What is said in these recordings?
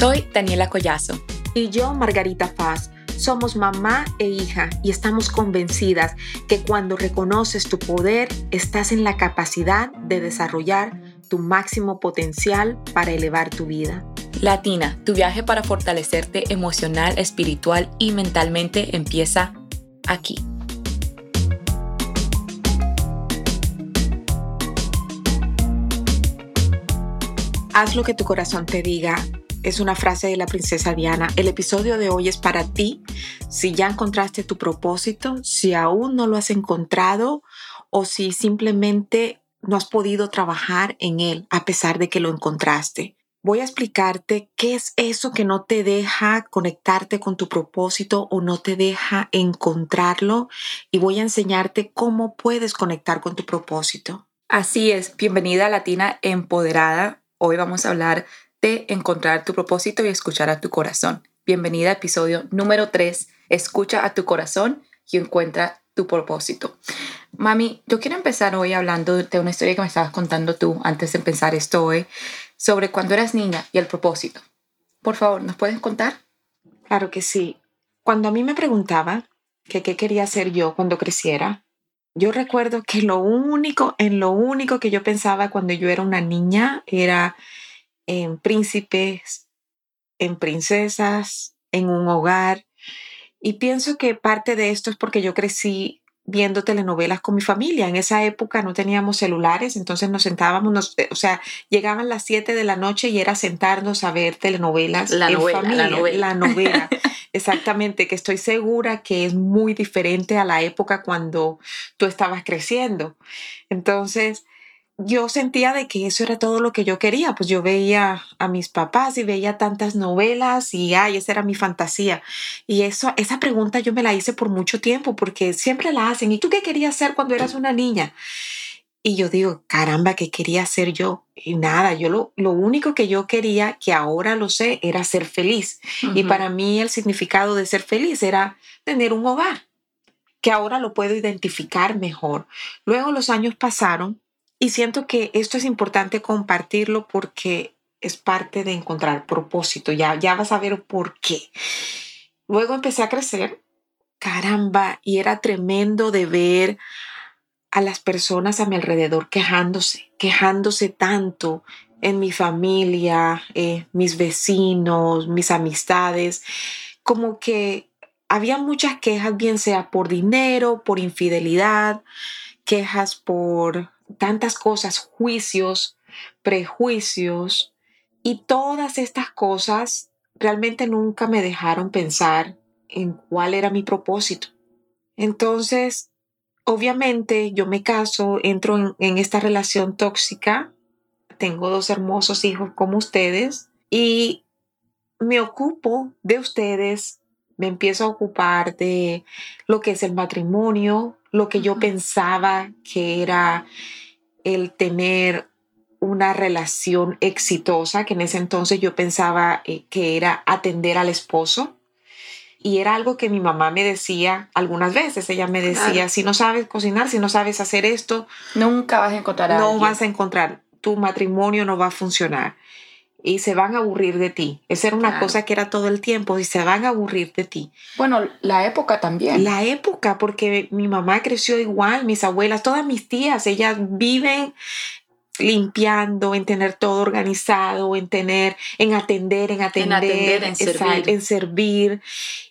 Soy Daniela Collazo. Y yo, Margarita Paz. Somos mamá e hija y estamos convencidas que cuando reconoces tu poder, estás en la capacidad de desarrollar tu máximo potencial para elevar tu vida. Latina, tu viaje para fortalecerte emocional, espiritual y mentalmente empieza aquí. Haz lo que tu corazón te diga. Es una frase de la princesa Diana. El episodio de hoy es para ti. Si ya encontraste tu propósito, si aún no lo has encontrado o si simplemente no has podido trabajar en él a pesar de que lo encontraste. Voy a explicarte qué es eso que no te deja conectarte con tu propósito o no te deja encontrarlo y voy a enseñarte cómo puedes conectar con tu propósito. Así es, bienvenida a Latina Empoderada. Hoy vamos a hablar de encontrar tu propósito y escuchar a tu corazón. Bienvenida a episodio número 3. Escucha a tu corazón y encuentra tu propósito. Mami, yo quiero empezar hoy hablando de una historia que me estabas contando tú antes de empezar esto hoy, sobre cuando eras niña y el propósito. Por favor, ¿nos puedes contar? Claro que sí. Cuando a mí me preguntaba que qué quería ser yo cuando creciera, yo recuerdo que lo único, en lo único que yo pensaba cuando yo era una niña era en príncipes, en princesas, en un hogar. Y pienso que parte de esto es porque yo crecí viendo telenovelas con mi familia. En esa época no teníamos celulares, entonces nos sentábamos, o sea, llegaban las 7 de la noche y era sentarnos a ver telenovelas la en novela, familia. La novela. La novela. Exactamente, que estoy segura que es muy diferente a la época cuando tú estabas creciendo. Entonces, yo sentía de que eso era todo lo que yo quería, pues yo veía a mis papás y veía tantas novelas y ay, esa era mi fantasía. Y eso esa pregunta yo me la hice por mucho tiempo porque siempre la hacen, ¿y tú qué querías ser cuando eras una niña? Y yo digo, caramba, ¿qué quería ser yo? Y nada, yo lo, lo único que yo quería, que ahora lo sé, era ser feliz. Uh -huh. Y para mí el significado de ser feliz era tener un hogar, que ahora lo puedo identificar mejor. Luego los años pasaron y siento que esto es importante compartirlo porque es parte de encontrar propósito. Ya, ya vas a ver por qué. Luego empecé a crecer. Caramba, y era tremendo de ver a las personas a mi alrededor quejándose, quejándose tanto en mi familia, eh, mis vecinos, mis amistades, como que había muchas quejas, bien sea por dinero, por infidelidad, quejas por tantas cosas, juicios, prejuicios, y todas estas cosas realmente nunca me dejaron pensar en cuál era mi propósito. Entonces, obviamente yo me caso, entro en, esta relación tóxica, tengo dos hermosos hijos como ustedes y me ocupo de ustedes, me empiezo a ocupar de lo que es el matrimonio, lo que yo pensaba que era el tener una relación exitosa, que en ese entonces yo pensaba eh, que era atender al esposo. Y era algo que mi mamá me decía algunas veces. Ella me decía, claro. si no sabes cocinar, si no sabes hacer esto, nunca vas a encontrar a No alguien. vas a encontrar, tu matrimonio no va a funcionar. Y se van a aburrir de ti. Esa era una Claro. cosa que era todo el tiempo y se van a aburrir de ti. Bueno, la época también. La época, porque mi mamá creció igual, mis abuelas, todas mis tías, ellas viven limpiando, en tener todo organizado, en tener, en atender, en atender, atender, en esa- servir. en servir.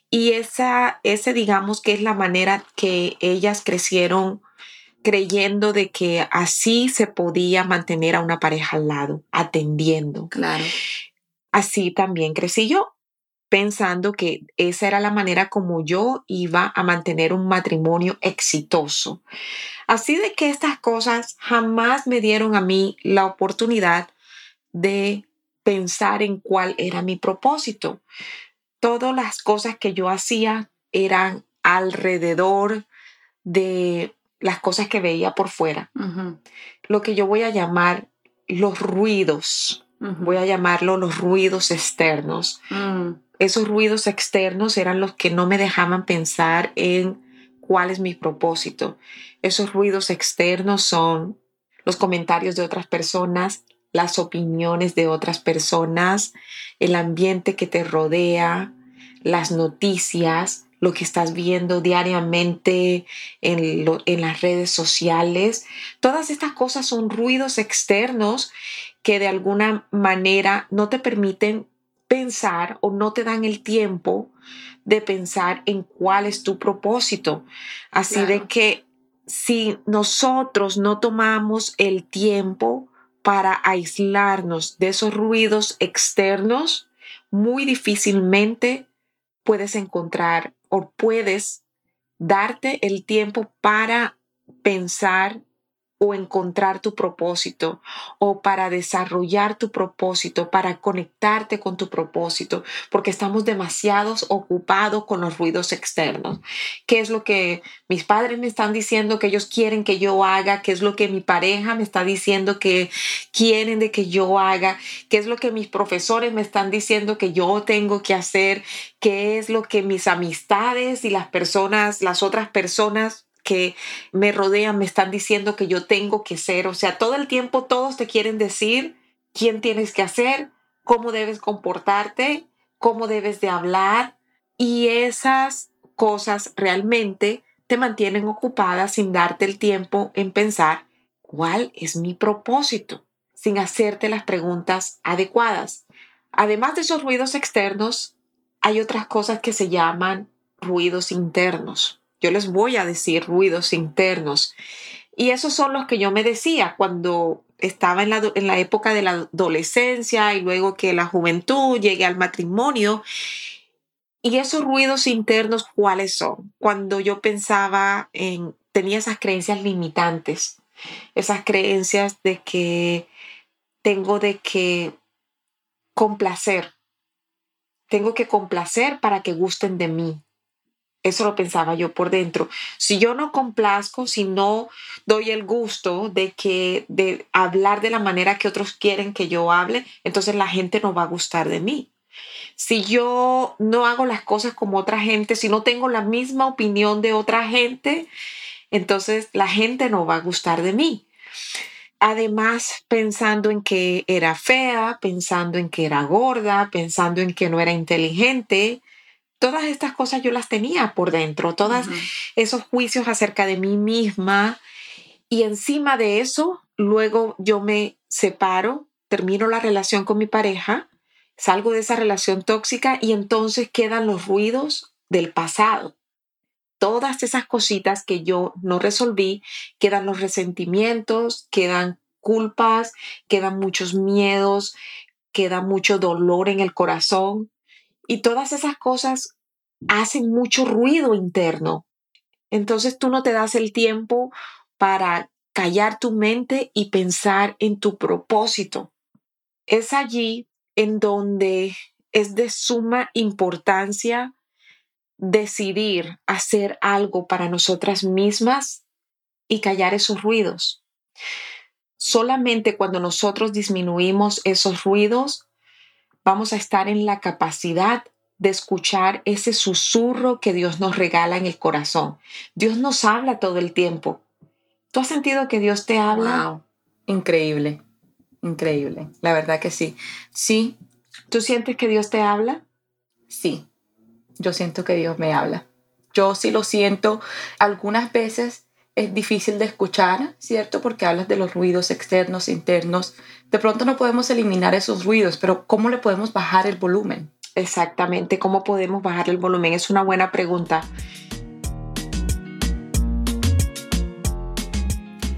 Y esa, ese digamos que es la manera que ellas crecieron creyendo de que así se podía mantener a una pareja al lado, atendiendo. Claro. Así también crecí yo, pensando que esa era la manera como yo iba a mantener un matrimonio exitoso. Así de que estas cosas jamás me dieron a mí la oportunidad de pensar en cuál era mi propósito. Todas las cosas que yo hacía eran alrededor de las cosas que veía por fuera, lo que yo voy a llamar los ruidos, voy a llamarlo los ruidos externos. Mm, Esos ruidos externos eran los que no me dejaban pensar en cuál es mi propósito. Esos ruidos externos son los comentarios de otras personas, las opiniones de otras personas, el ambiente que te rodea, las noticias, lo que estás viendo diariamente en, en, las redes sociales. Todas estas cosas son ruidos externos que de alguna manera no te permiten pensar o no te dan el tiempo de pensar en cuál es tu propósito. Así de que si nosotros no tomamos el tiempo para aislarnos de esos ruidos externos, muy difícilmente puedes encontrar o puedes darte el tiempo para pensar o encontrar tu propósito o para desarrollar tu propósito, para conectarte con tu propósito, porque estamos demasiados ocupados con los ruidos externos. ¿Qué es lo que mis padres me están diciendo que ellos quieren que yo haga? ¿Qué es lo que mi pareja me está diciendo que quieren de que yo haga? ¿Qué es lo que mis profesores me están diciendo que yo tengo que hacer? ¿Qué es lo que mis amistades y las personas, las otras personas que me rodean me están diciendo que yo tengo que ser. O sea, todo el tiempo todos te quieren decir quién tienes que hacer, cómo debes comportarte, cómo debes de hablar. Y esas cosas realmente te mantienen ocupada sin darte el tiempo en pensar cuál es mi propósito, sin hacerte las preguntas adecuadas. Además de esos ruidos externos, hay otras cosas que se llaman ruidos internos. Yo les voy a decir ruidos internos. Y esos son los que yo me decía cuando estaba en la, en la época de la adolescencia y luego que la juventud llegué al matrimonio. Y esos ruidos internos, ¿cuáles son? Cuando yo pensaba en, tenía esas creencias limitantes, esas creencias de que tengo de que complacer, tengo que complacer para que gusten de mí, eso lo pensaba yo por dentro. Si yo no complazco, si no doy el gusto de que de hablar de la manera que otros quieren que yo hable, entonces la gente no va a gustar de mí. Si yo no hago las cosas como otra gente, si no tengo la misma opinión de otra gente, entonces la gente no va a gustar de mí. Además, pensando en que era fea, pensando en que era gorda, pensando en que no era inteligente, todas estas cosas yo las tenía por dentro, todos esos juicios acerca de mí misma. Y encima de eso, luego yo me separo, termino la relación con mi pareja, salgo de esa relación tóxica y entonces quedan los ruidos del pasado. Todas esas cositas que yo no resolví, quedan los resentimientos, quedan culpas, quedan muchos miedos, queda mucho dolor en el corazón, y todas esas cosas hacen mucho ruido interno. Entonces tú no te das el tiempo para callar tu mente y pensar en tu propósito. Es allí en donde es de suma importancia decidir hacer algo para nosotras mismas y callar esos ruidos. Solamente cuando nosotros disminuimos esos ruidos, vamos a estar en la capacidad de escuchar ese susurro que Dios nos regala en el corazón. Dios nos habla todo el tiempo. ¿Tú has sentido que Dios te habla? Wow. Increíble, increíble. La verdad que sí. Sí. ¿Tú sientes que Dios te habla? Sí, yo siento que Dios me habla. Yo sí lo siento. Algunas veces es difícil de escuchar, ¿cierto? Porque hablas de los ruidos externos, internos. De pronto no podemos eliminar esos ruidos, pero ¿cómo le podemos bajar el volumen? Exactamente, ¿cómo podemos bajar el volumen? Es una buena pregunta.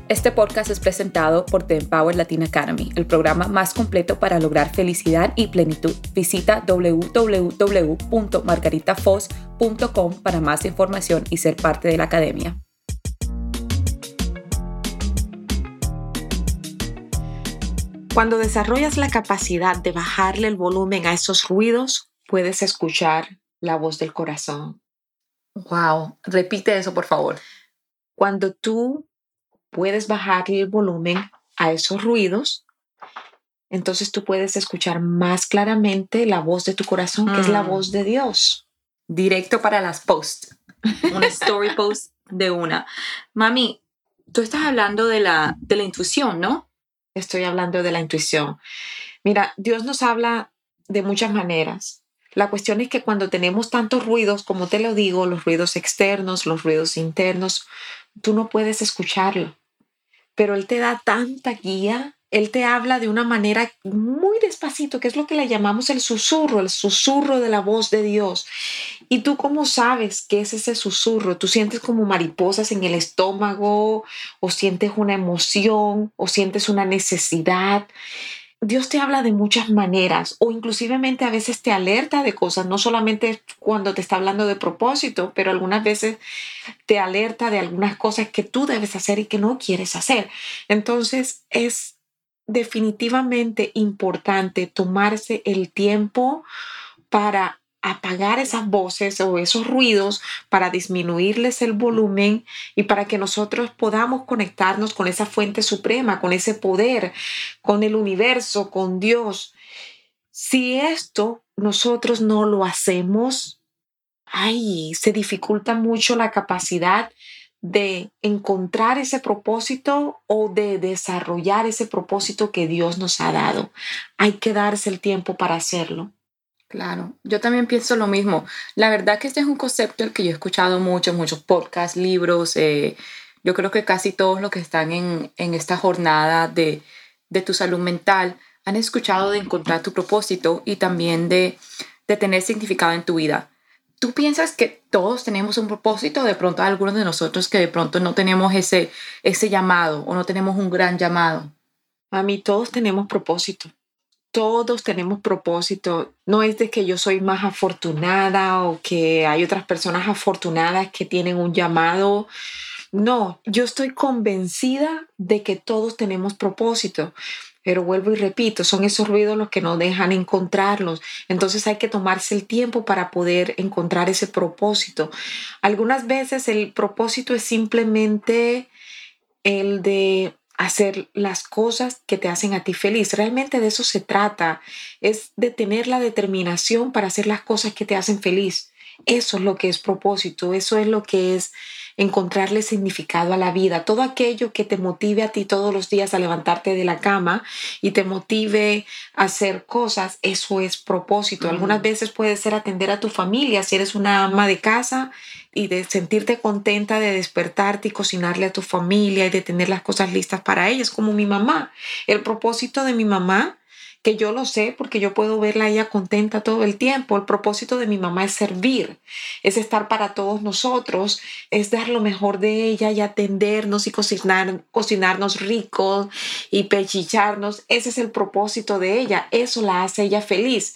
Este podcast es presentado por The Empower Latin Academy, el programa más completo para lograr felicidad y plenitud. Visita www.margaritafoz.com para más información y ser parte de la academia. Cuando desarrollas la capacidad de bajarle el volumen a esos ruidos, puedes escuchar la voz del corazón. Wow, repite eso por favor. Cuando tú puedes bajarle el volumen a esos ruidos, entonces tú puedes escuchar más claramente la voz de tu corazón, que es la mm. voz de Dios. Directo para las posts. Una story post de una. Mami, tú estás hablando de la, de la intuición, ¿no? Estoy hablando de la intuición. Mira, Dios nos habla de muchas maneras. La cuestión es que cuando tenemos tantos ruidos, como te lo digo, los ruidos externos, los ruidos internos, tú no puedes escucharlo. Pero Él te da tanta guía, Él te habla de una manera muy despacito, que es lo que le llamamos el susurro, el susurro de la voz de Dios. ¿Y tú cómo sabes qué es ese susurro? ¿Tú sientes como mariposas en el estómago o sientes una emoción o sientes una necesidad? Dios te habla de muchas maneras o inclusivemente a veces te alerta de cosas, no solamente cuando te está hablando de propósito, pero algunas veces te alerta de algunas cosas que tú debes hacer y que no quieres hacer. Entonces es definitivamente importante tomarse el tiempo para apagar esas voces o esos ruidos para disminuirles el volumen y para que nosotros podamos conectarnos con esa fuente suprema, con ese poder, con el universo, con Dios. Si esto nosotros no lo hacemos, ay, se dificulta mucho la capacidad de encontrar ese propósito o de desarrollar ese propósito que Dios nos ha dado. Hay que darse el tiempo para hacerlo. Claro, yo también pienso lo mismo. La verdad que este es un concepto el que yo he escuchado mucho, muchos podcasts, libros. Eh, yo creo que casi todos los que están en, en esta jornada de, de, tu salud mental han escuchado de encontrar tu propósito y también de, de tener significado en tu vida. ¿Tú piensas que todos tenemos un propósito? De pronto algunos de nosotros que de pronto no tenemos ese, ese llamado o no tenemos un gran llamado. A mí todos tenemos propósito todos tenemos propósito. No es de que yo soy más afortunada o que hay otras personas afortunadas que tienen un llamado. No, yo estoy convencida de que todos tenemos propósito. Pero vuelvo y repito, son esos ruidos los que no dejan encontrarlos. Entonces hay que tomarse el tiempo para poder encontrar ese propósito. Algunas veces el propósito es simplemente el de hacer las cosas que te hacen a ti feliz. Realmente de eso se trata, es de tener la determinación para hacer las cosas que te hacen feliz. Eso es lo que es propósito, eso es lo que es encontrarle significado a la vida, todo aquello que te motive a ti todos los días a levantarte de la cama y te motive a hacer cosas, eso es propósito. Algunas veces puede ser atender a tu familia, si eres una ama de casa y de sentirte contenta de despertarte y cocinarle a tu familia y de tener las cosas listas para ellas, como mi mamá. El propósito de mi mamá que yo lo sé porque yo puedo verla ella contenta todo el tiempo. El propósito de mi mamá es servir, es estar para todos nosotros, es dar lo mejor de ella y atendernos y cocinar, cocinarnos ricos y pechicharnos. Ese es el propósito de ella, eso la hace ella feliz.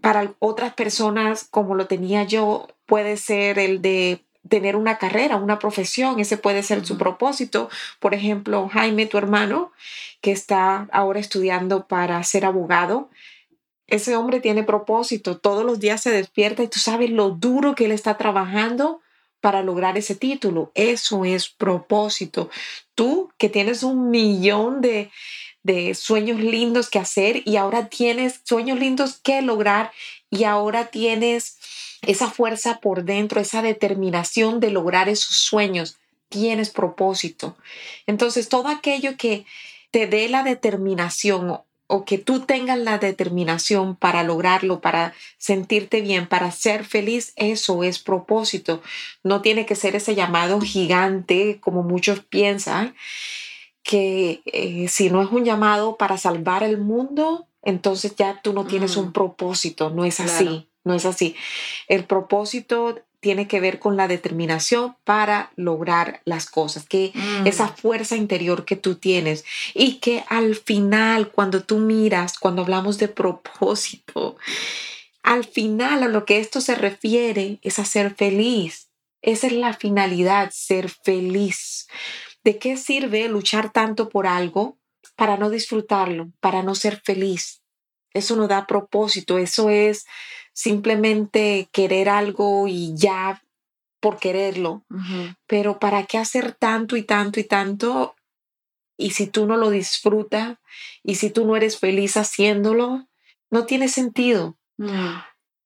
Para otras personas, como lo tenía yo, puede ser el de tener una carrera, una profesión, ese puede ser su propósito. Por ejemplo, Jaime, tu hermano, que está ahora estudiando para ser abogado, ese hombre tiene propósito, todos los días se despierta y tú sabes lo duro que él está trabajando para lograr ese título. Eso es propósito. Tú que tienes un millón de, de sueños lindos que hacer y ahora tienes sueños lindos que lograr y ahora tienes esa fuerza por dentro, esa determinación de lograr esos sueños, tienes propósito. Entonces, todo aquello que te dé la determinación o que tú tengas la determinación para lograrlo, para sentirte bien, para ser feliz, eso es propósito. No tiene que ser ese llamado gigante como muchos piensan, que eh, si no es un llamado para salvar el mundo, entonces ya tú no tienes un propósito, no es así no es así. El propósito tiene que ver con la determinación para lograr las cosas, que mm. esa fuerza interior que tú tienes y que al final, cuando tú miras, cuando hablamos de propósito, al final a lo que esto se refiere es a ser feliz. Esa es la finalidad, ser feliz. ¿De qué sirve luchar tanto por algo para no disfrutarlo, para no ser feliz? Eso no da propósito, eso es simplemente querer algo y ya por quererlo. Pero ¿para qué hacer tanto y tanto y tanto? Y si tú no lo disfrutas y si tú no eres feliz haciéndolo, no tiene sentido. Mm.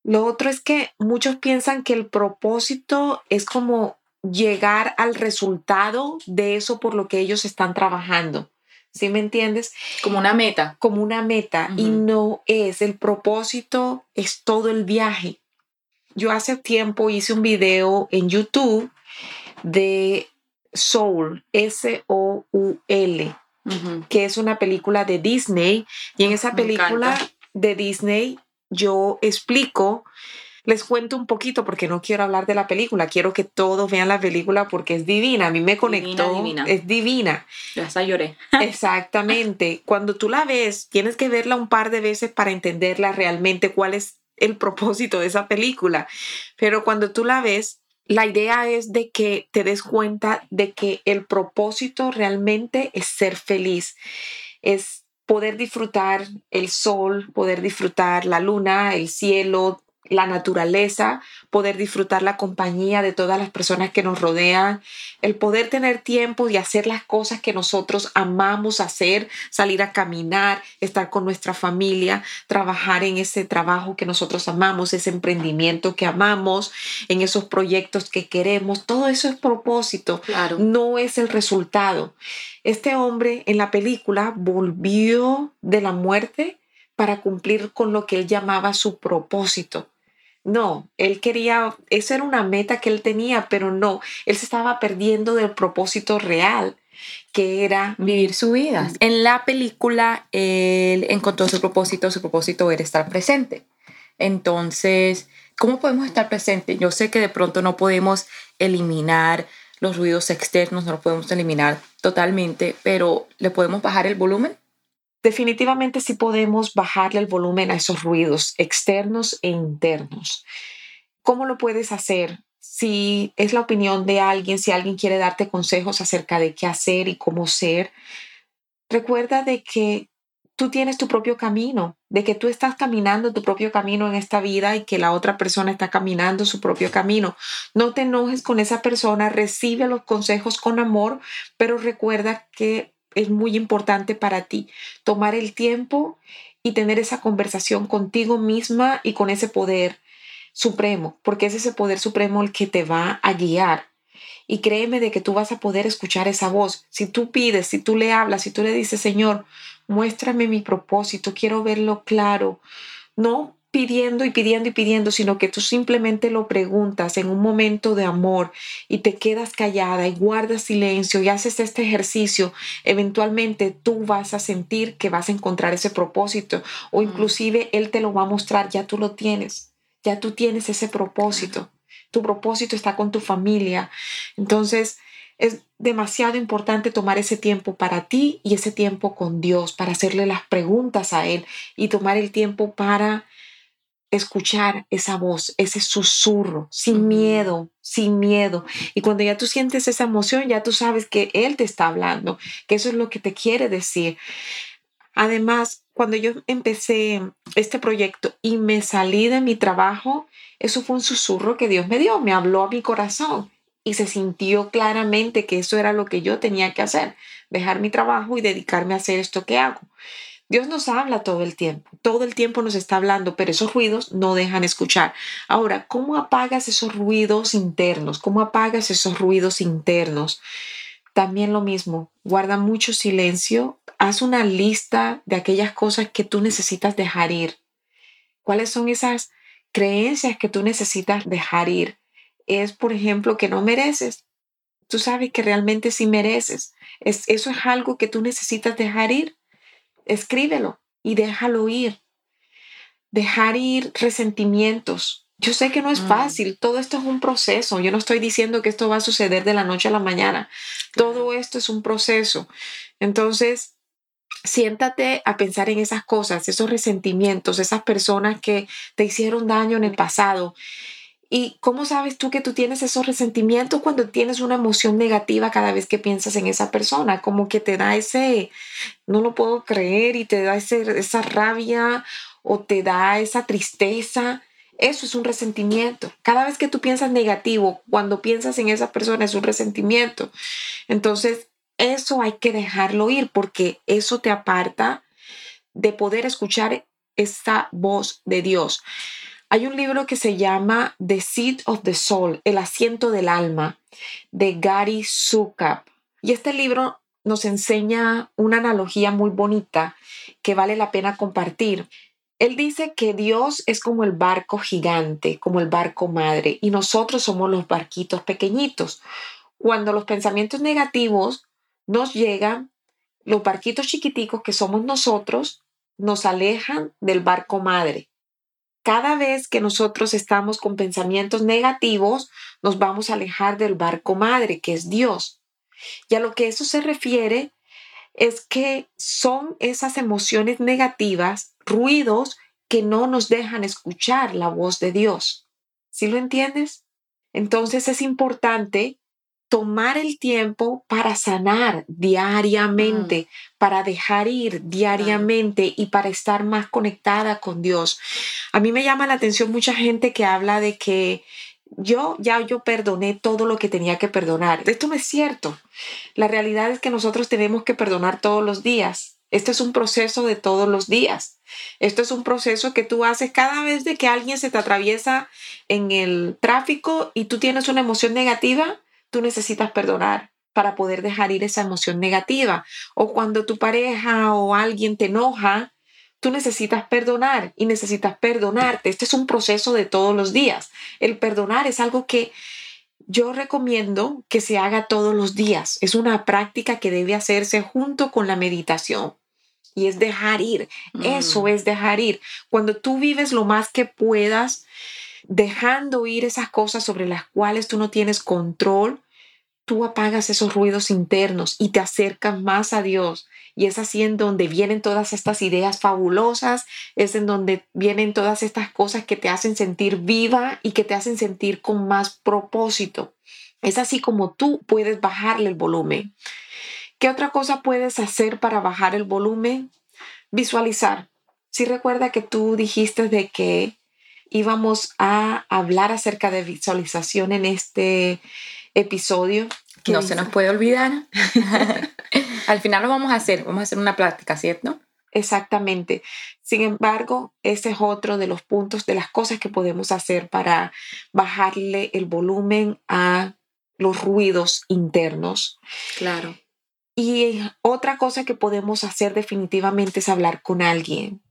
Lo otro es que muchos piensan que el propósito es como llegar al resultado de eso por lo que ellos están trabajando. ¿Sí me entiendes? Como una meta. Como una meta y no es el propósito, es todo el viaje. Yo hace tiempo hice un video en YouTube de Soul, S-O-U-L, que es una película de Disney y en esa película de Disney yo explico les cuento un poquito porque no quiero hablar de la película, quiero que todos vean la película porque es divina, a mí me conectó, es divina. Ya hasta lloré. Exactamente, cuando tú la ves, tienes que verla un par de veces para entenderla realmente cuál es el propósito de esa película, pero cuando tú la ves, la idea es de que te des cuenta de que el propósito realmente es ser feliz, es poder disfrutar el sol, poder disfrutar la luna, el cielo, la naturaleza, poder disfrutar la compañía de todas las personas que nos rodean, el poder tener tiempo y hacer las cosas que nosotros amamos hacer, salir a caminar, estar con nuestra familia, trabajar en ese trabajo que nosotros amamos, ese emprendimiento que amamos, en esos proyectos que queremos, todo eso es propósito, claro. no es el resultado. Este hombre en la película volvió de la muerte para cumplir con lo que él llamaba su propósito. No, él quería, esa era una meta que él tenía, pero no, él se estaba perdiendo del propósito real, que era vivir su vida. En la película, él encontró su propósito, su propósito era estar presente. Entonces, ¿cómo podemos estar presentes? Yo sé que de pronto no podemos eliminar los ruidos externos, no los podemos eliminar totalmente, pero ¿le podemos bajar el volumen? Definitivamente sí podemos bajarle el volumen a esos ruidos externos e internos. ¿Cómo lo puedes hacer? Si es la opinión de alguien, si alguien quiere darte consejos acerca de qué hacer y cómo ser, recuerda de que tú tienes tu propio camino, de que tú estás caminando tu propio camino en esta vida y que la otra persona está caminando su propio camino. No te enojes con esa persona, recibe los consejos con amor, pero recuerda que es muy importante para ti. Tomar el tiempo y tener esa conversación contigo misma y con ese poder supremo, porque es ese poder supremo el que te va a guiar. Y créeme de que tú vas a poder escuchar esa voz. Si tú pides, si tú le hablas, si tú le dices, Señor, muéstrame mi propósito, quiero verlo claro. No pidiendo y pidiendo y pidiendo, sino que tú simplemente lo preguntas en un momento de amor y te quedas callada y guardas silencio y haces este ejercicio, eventualmente tú vas a sentir que vas a encontrar ese propósito o inclusive Él te lo va a mostrar, ya tú lo tienes, ya tú tienes ese propósito, tu propósito está con tu familia. Entonces, es demasiado importante tomar ese tiempo para ti y ese tiempo con Dios, para hacerle las preguntas a Él y tomar el tiempo para escuchar esa voz, ese susurro, sin miedo, sin miedo. Y cuando ya tú sientes esa emoción, ya tú sabes que Él te está hablando, que eso es lo que te quiere decir. Además, cuando yo empecé este proyecto y me salí de mi trabajo, eso fue un susurro que Dios me dio, me habló a mi corazón y se sintió claramente que eso era lo que yo tenía que hacer, dejar mi trabajo y dedicarme a hacer esto que hago. Dios nos habla todo el tiempo, todo el tiempo nos está hablando, pero esos ruidos no dejan escuchar. Ahora, ¿cómo apagas esos ruidos internos? ¿Cómo apagas esos ruidos internos? También lo mismo, guarda mucho silencio, haz una lista de aquellas cosas que tú necesitas dejar ir. ¿Cuáles son esas creencias que tú necesitas dejar ir? Es, por ejemplo, que no mereces. Tú sabes que realmente sí mereces. Es, eso es algo que tú necesitas dejar ir escríbelo y déjalo ir. Dejar ir resentimientos. Yo sé que no es mm. fácil, todo esto es un proceso. Yo no estoy diciendo que esto va a suceder de la noche a la mañana. Todo esto es un proceso. Entonces, siéntate a pensar en esas cosas, esos resentimientos, esas personas que te hicieron daño en el pasado ¿Y cómo sabes tú que tú tienes esos resentimientos cuando tienes una emoción negativa cada vez que piensas en esa persona? Como que te da ese, no lo puedo creer y te da ese, esa rabia o te da esa tristeza. Eso es un resentimiento. Cada vez que tú piensas negativo, cuando piensas en esa persona es un resentimiento. Entonces, eso hay que dejarlo ir porque eso te aparta de poder escuchar esa voz de Dios. Hay un libro que se llama The Seat of the Soul, El asiento del alma, de Gary Sukap. Y este libro nos enseña una analogía muy bonita que vale la pena compartir. Él dice que Dios es como el barco gigante, como el barco madre, y nosotros somos los barquitos pequeñitos. Cuando los pensamientos negativos nos llegan, los barquitos chiquiticos que somos nosotros nos alejan del barco madre. Cada vez que nosotros estamos con pensamientos negativos, nos vamos a alejar del barco madre, que es Dios. Y a lo que eso se refiere es que son esas emociones negativas, ruidos que no nos dejan escuchar la voz de Dios. ¿Sí lo entiendes? Entonces es importante tomar el tiempo para sanar diariamente, mm. para dejar ir diariamente y para estar más conectada con Dios. A mí me llama la atención mucha gente que habla de que yo ya yo perdoné todo lo que tenía que perdonar. Esto no es cierto. La realidad es que nosotros tenemos que perdonar todos los días. Esto es un proceso de todos los días. Esto es un proceso que tú haces cada vez de que alguien se te atraviesa en el tráfico y tú tienes una emoción negativa tú necesitas perdonar para poder dejar ir esa emoción negativa. O cuando tu pareja o alguien te enoja, tú necesitas perdonar y necesitas perdonarte. Este es un proceso de todos los días. El perdonar es algo que yo recomiendo que se haga todos los días. Es una práctica que debe hacerse junto con la meditación. Y es dejar ir. Eso mm. es dejar ir. Cuando tú vives lo más que puedas, dejando ir esas cosas sobre las cuales tú no tienes control, tú apagas esos ruidos internos y te acercas más a Dios. Y es así en donde vienen todas estas ideas fabulosas, es en donde vienen todas estas cosas que te hacen sentir viva y que te hacen sentir con más propósito. Es así como tú puedes bajarle el volumen. ¿Qué otra cosa puedes hacer para bajar el volumen? Visualizar. Si recuerda que tú dijiste de que íbamos a hablar acerca de visualización en este episodio. No se nos puede olvidar. Al final lo vamos a hacer, vamos a hacer una práctica, ¿cierto? Exactamente. Sin embargo, ese es otro de los puntos, de las cosas que podemos hacer para bajarle el volumen a los ruidos internos. Claro. Y otra cosa que podemos hacer definitivamente es hablar con alguien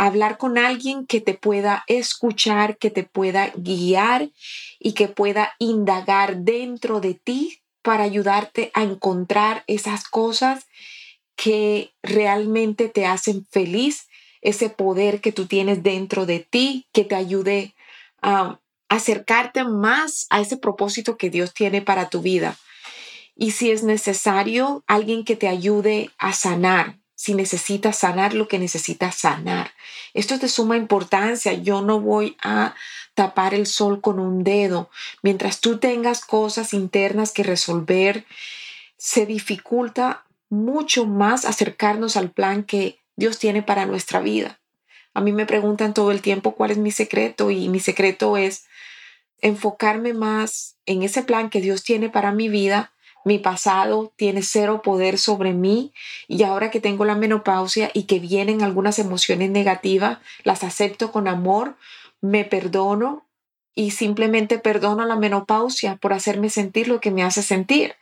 hablar con alguien que te pueda escuchar, que te pueda guiar y que pueda indagar dentro de ti para ayudarte a encontrar esas cosas que realmente te hacen feliz, ese poder que tú tienes dentro de ti, que te ayude a acercarte más a ese propósito que Dios tiene para tu vida. Y si es necesario, alguien que te ayude a sanar, si necesitas sanar lo que necesitas sanar. Esto es de suma importancia. Yo no voy a tapar el sol con un dedo. Mientras tú tengas cosas internas que resolver, se dificulta mucho más acercarnos al plan que Dios tiene para nuestra vida. A mí me preguntan todo el tiempo cuál es mi secreto y mi secreto es enfocarme más en ese plan que Dios tiene para mi vida mi pasado tiene cero poder sobre mí y ahora que tengo la menopausia y que vienen algunas emociones negativas, las acepto con amor, me perdono y simplemente perdono la menopausia por hacerme sentir lo que me hace sentir.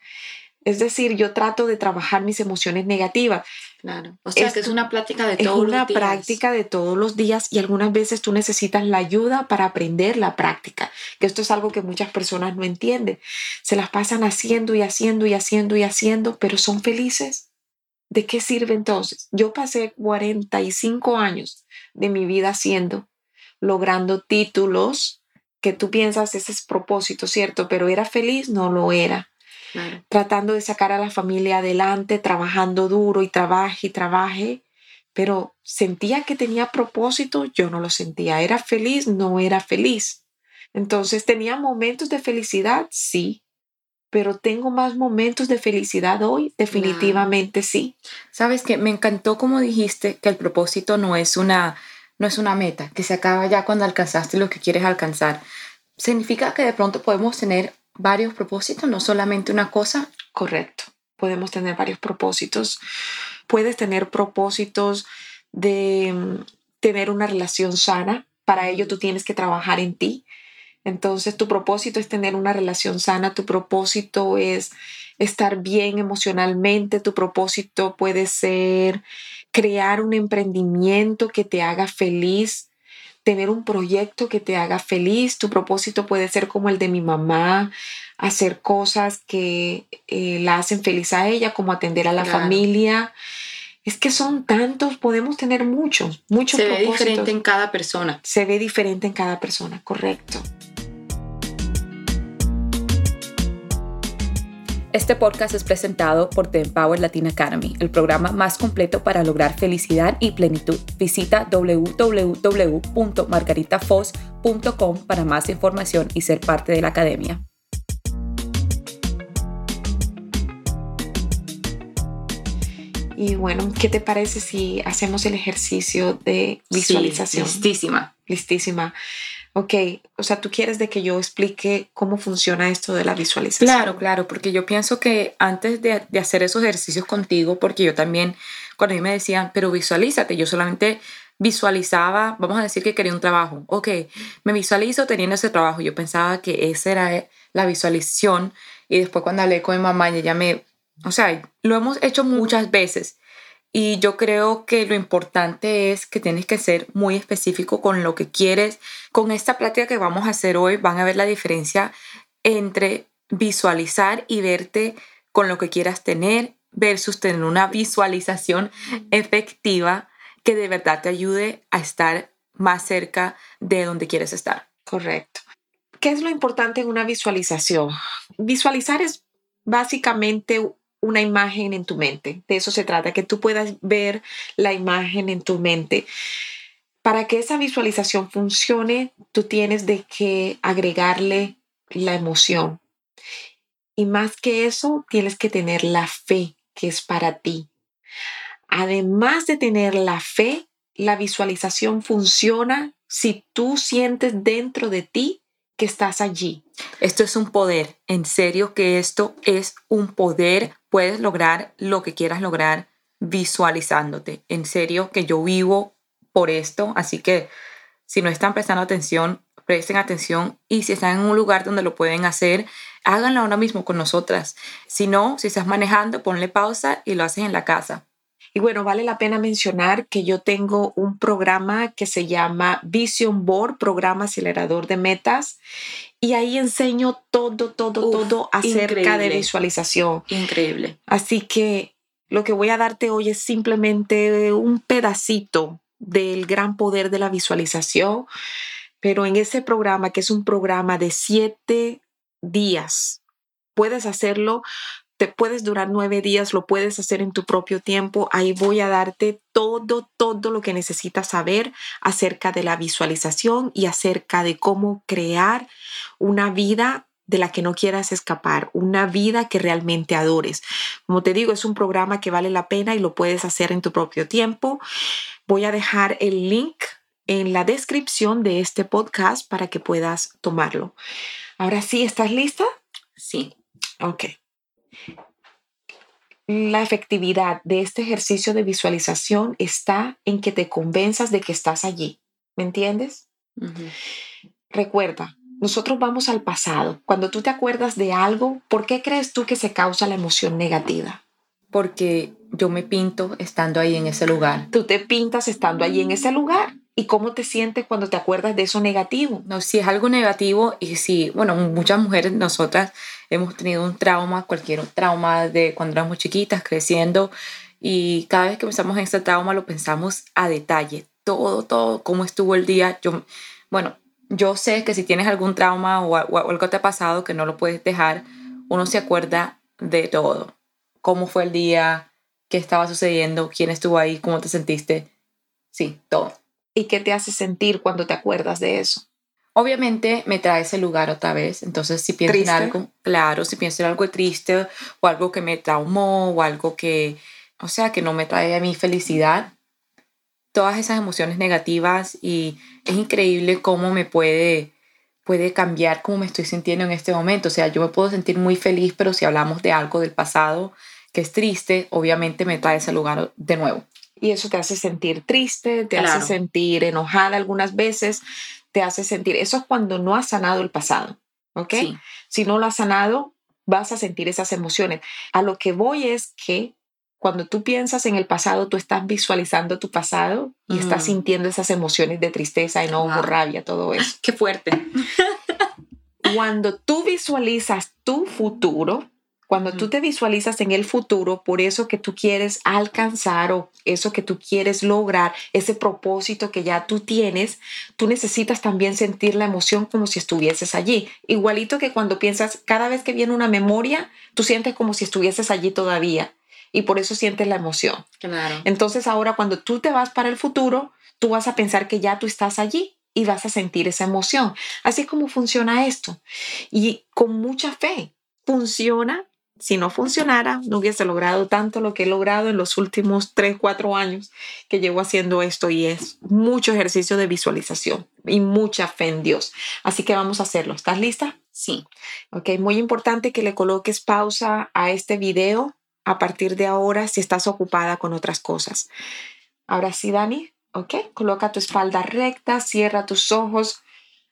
Es decir, yo trato de trabajar mis emociones negativas. Claro. O sea, que es una práctica de todos los días. Es una práctica de todos los días y algunas veces tú necesitas la ayuda para aprender la práctica, que esto es algo que muchas personas no entienden. Se las pasan haciendo y haciendo y haciendo y haciendo, pero son felices. ¿De qué sirve entonces? Yo pasé 45 años de mi vida haciendo, logrando títulos que tú piensas ese es propósito, ¿cierto? Pero era feliz, no lo era tratando de sacar a la familia adelante, trabajando duro y trabaje y trabaje, pero sentía que tenía propósito, yo no lo sentía. Era feliz, no era feliz. Entonces tenía momentos de felicidad, sí, pero tengo más momentos de felicidad hoy, definitivamente sí. Sabes que me encantó como dijiste que el propósito no es una no es una meta que se acaba ya cuando alcanzaste lo que quieres alcanzar. Significa que de pronto podemos tener varios propósitos, no solamente una cosa. Correcto. Podemos tener varios propósitos. Puedes tener propósitos de mm, tener una relación sana. Para ello tú tienes que trabajar en ti. Entonces tu propósito es tener una relación sana, tu propósito es estar bien emocionalmente, tu propósito puede ser crear un emprendimiento que te haga feliz, tener un proyecto que te haga feliz, tu propósito puede ser como el de mi mamá, hacer cosas que eh, la hacen feliz a ella, como atender a la familia. Es que son tantos, podemos tener muchos, muchos Se ve diferente en cada persona. Se ve diferente en cada persona, correcto. Este podcast es presentado por The Empower Latin Academy, el programa más completo para lograr felicidad y plenitud. Visita www.margaritafoz.com para más información y ser parte de la academia. Y bueno, ¿qué te parece si hacemos el ejercicio de visualización? listísima. Listísima. Ok, o sea, tú quieres de que yo explique cómo funciona esto de la visualización. Claro, claro, porque yo pienso que antes de, de hacer esos ejercicios contigo, porque yo también, cuando a mí me decían, pero visualízate, yo solamente visualizaba, vamos a decir que quería un trabajo. Ok, me visualizo teniendo ese trabajo. Yo pensaba que esa era la visualización. Y después cuando hablé con mi mamá, ella me o sea, lo hemos hecho muchas veces y yo creo que lo importante es que tienes que ser muy específico con lo que quieres. Con esta práctica que vamos a hacer hoy van a ver la diferencia entre visualizar y verte con lo que quieras tener versus tener una visualización efectiva que de verdad te ayude a estar más cerca de donde quieres estar. Correcto. ¿Qué es lo importante en una visualización? Visualizar es básicamente una imagen en tu mente. De eso se trata, que tú puedas ver la imagen en tu mente. Para que esa visualización funcione, tú tienes de que agregarle la emoción. Y más que eso, tienes que tener la fe que es para ti. Además de tener la fe, la visualización funciona si tú sientes dentro de ti que estás allí. Esto es un poder, en serio que esto es un poder. Puedes lograr lo que quieras lograr visualizándote. En serio que yo vivo por esto, así que si no están prestando atención, presten atención y si están en un lugar donde lo pueden hacer, háganlo ahora mismo con nosotras. Si no, si estás manejando, ponle pausa y lo haces en la casa. Y bueno, vale la pena mencionar que yo tengo un programa que se llama Vision Board, programa acelerador de metas, y ahí enseño todo, todo, todo acerca de visualización. Increíble. Así que lo que voy a darte hoy es simplemente un pedacito del gran poder de la visualización, pero en ese programa, que es un programa de siete días, puedes hacerlo te puedes durar nueve días, lo puedes hacer en tu propio tiempo. Ahí voy a darte todo, todo lo que necesitas saber acerca de la visualización y acerca de cómo crear una vida de la que no quieras escapar, una vida que realmente adores. Como te digo, es un programa que vale la pena y lo puedes hacer en tu propio tiempo. Voy a dejar el link en la descripción de este podcast para que puedas tomarlo. Ahora sí, ¿estás lista? Sí. Ok la efectividad de este ejercicio de visualización está en que te convenzas de que estás allí. ¿Me entiendes? Recuerda, nosotros vamos al pasado. Cuando tú te acuerdas de algo, ¿por qué crees tú que se causa la emoción negativa? Porque yo me pinto estando ahí en ese lugar. Tú te pintas estando allí en ese lugar. ¿Y cómo te sientes cuando te acuerdas de eso negativo? No, si es algo negativo y si, bueno, muchas mujeres, nosotras hemos tenido un trauma, cualquier trauma de cuando éramos chiquitas, creciendo, y cada vez que pensamos en ese trauma lo pensamos a detalle, todo, todo, cómo estuvo el día. Yo, bueno, yo sé que si tienes algún trauma o, o algo te ha pasado que no lo puedes dejar, uno se acuerda de todo, cómo fue el día, qué estaba sucediendo, quién estuvo ahí, cómo te sentiste, sí, todo. ¿Y qué te hace sentir cuando te acuerdas de eso? Obviamente me trae ese lugar otra vez, entonces si pienso en algo, claro, si pienso en algo triste o algo que me traumó o algo que, o sea, que no me trae a mi felicidad, todas esas emociones negativas y es increíble cómo me puede puede cambiar cómo me estoy sintiendo en este momento. O sea, yo me puedo sentir muy feliz, pero si hablamos de algo del pasado que es triste, obviamente me trae ese lugar de nuevo y eso te hace sentir triste, te hace sentir enojada algunas veces, te hace sentir, eso es cuando no has sanado el pasado, ¿ok? Si no lo has sanado, vas a sentir esas emociones. A lo que voy es que cuando tú piensas en el pasado, tú estás visualizando tu pasado y estás Mm. sintiendo esas emociones de tristeza, enojo, Wow. rabia, todo eso. Qué fuerte. Cuando tú visualizas tu futuro, cuando tú te visualizas en el futuro por eso que tú quieres alcanzar o eso que tú quieres lograr, ese propósito que ya tú tienes, tú necesitas también sentir la emoción como si estuvieses allí. Igualito que cuando piensas, cada vez que viene una memoria, tú sientes como si estuvieses allí todavía y por eso sientes la emoción. Claro. Entonces ahora cuando tú te vas para el futuro, tú vas a pensar que ya tú estás allí y vas a sentir esa emoción. Así es como funciona esto. Y con mucha fe funciona. Si no funcionara, no hubiese logrado tanto lo que he logrado en los últimos 3, 4 años que llevo haciendo esto y es mucho ejercicio de visualización y mucha fe en Dios. Así que vamos a hacerlo. ¿Estás lista? Sí. Ok, muy importante que le coloques pausa a este video a partir de ahora si estás ocupada con otras cosas. Ahora sí, Dani, ok, coloca tu espalda recta, cierra tus ojos.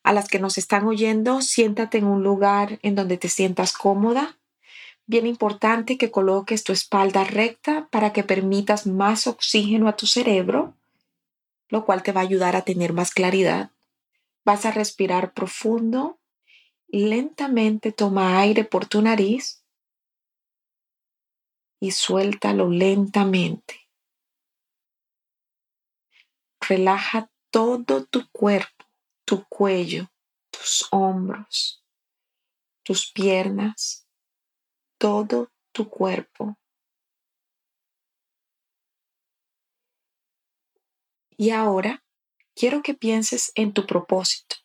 A las que nos están oyendo, siéntate en un lugar en donde te sientas cómoda. Bien importante que coloques tu espalda recta para que permitas más oxígeno a tu cerebro, lo cual te va a ayudar a tener más claridad. Vas a respirar profundo lentamente toma aire por tu nariz y suéltalo lentamente. Relaja todo tu cuerpo, tu cuello, tus hombros, tus piernas, todo tu cuerpo. Y ahora quiero que pienses en tu propósito.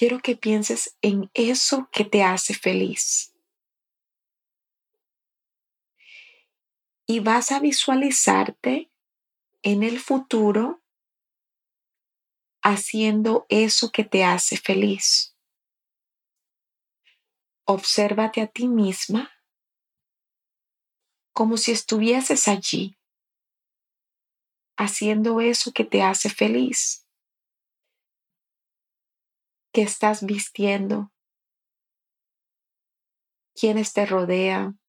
quiero que pienses en eso que te hace feliz. Y vas a visualizarte en el futuro haciendo eso que te hace feliz. Obsérvate a ti misma como si estuvieses allí haciendo eso que te hace feliz qué estás vistiendo, quiénes te rodean,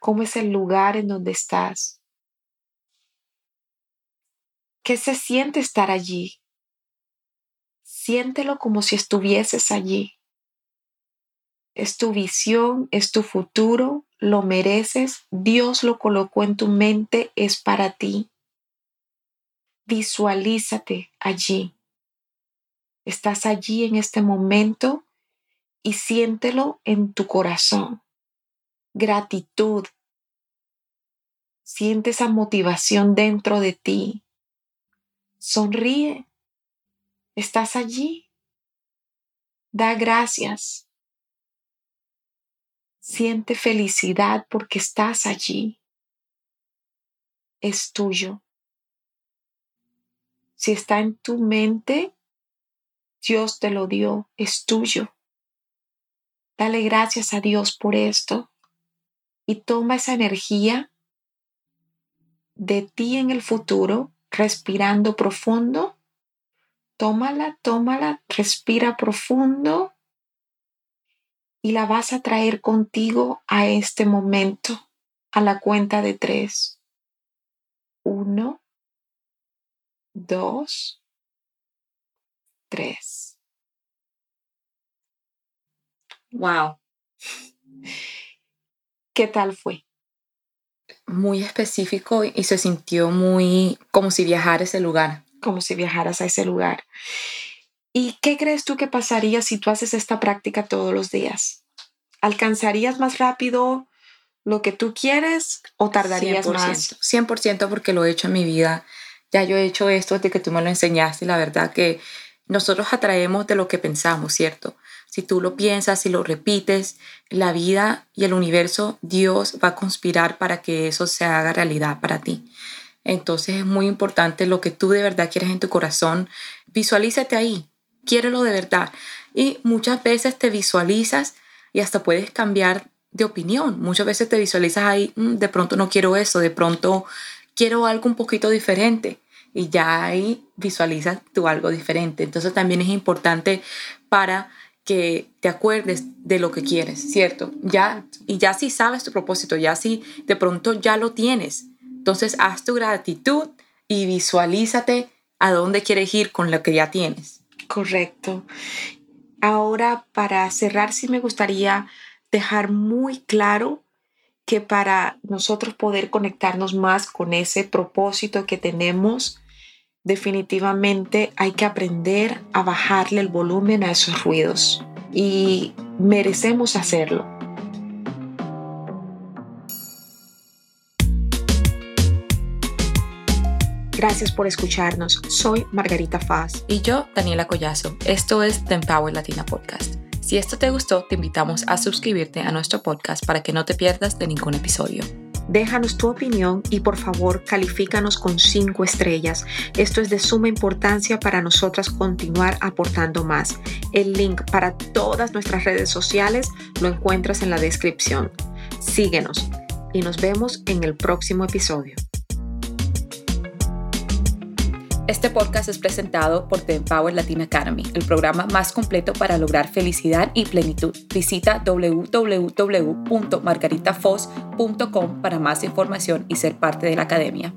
cómo es el lugar en donde estás, qué se siente estar allí. Siéntelo como si estuvieses allí. Es tu visión, es tu futuro, lo mereces, Dios lo colocó en tu mente, es para ti. Visualízate allí. Estás allí en este momento y siéntelo en tu corazón. Gratitud. Siente esa motivación dentro de ti. Sonríe. Estás allí. Da gracias. Siente felicidad porque estás allí. Es tuyo. Si está en tu mente, Dios te lo dio, es tuyo. Dale gracias a Dios por esto y toma esa energía de ti en el futuro, respirando profundo. Tómala, tómala, respira profundo y la vas a traer contigo a este momento, a la cuenta de tres. Uno, dos, tres. Wow. ¿Qué tal fue? Muy específico y se sintió muy como si viajara a ese lugar. Como si viajaras a ese lugar. ¿Y qué crees tú que pasaría si tú haces esta práctica todos los días? ¿Alcanzarías más rápido lo que tú quieres o tardarías 100%, más? 100% porque lo he hecho en mi vida. Ya yo he hecho esto desde que tú me lo enseñaste la verdad que nosotros atraemos de lo que pensamos, ¿cierto? Si tú lo piensas, si lo repites, la vida y el universo, Dios va a conspirar para que eso se haga realidad para ti. Entonces es muy importante lo que tú de verdad quieres en tu corazón. Visualízate ahí, quiérelo de verdad. Y muchas veces te visualizas y hasta puedes cambiar de opinión. Muchas veces te visualizas ahí, "Mm, de pronto no quiero eso, de pronto quiero algo un poquito diferente. Y ya ahí visualizas tú algo diferente. Entonces también es importante para que te acuerdes de lo que quieres, ¿cierto? Ya, y ya si sabes tu propósito, ya si de pronto ya lo tienes, entonces haz tu gratitud y visualízate a dónde quieres ir con lo que ya tienes. Correcto. Ahora, para cerrar, sí me gustaría dejar muy claro que para nosotros poder conectarnos más con ese propósito que tenemos, definitivamente hay que aprender a bajarle el volumen a esos ruidos y merecemos hacerlo. Gracias por escucharnos. Soy Margarita Faz. Y yo, Daniela Collazo. Esto es The Empower Latina Podcast. Si esto te gustó, te invitamos a suscribirte a nuestro podcast para que no te pierdas de ningún episodio. Déjanos tu opinión y por favor califícanos con 5 estrellas. Esto es de suma importancia para nosotras continuar aportando más. El link para todas nuestras redes sociales lo encuentras en la descripción. Síguenos y nos vemos en el próximo episodio. Este podcast es presentado por The Empower Latin Academy, el programa más completo para lograr felicidad y plenitud. Visita www.margaritafos.com para más información y ser parte de la academia.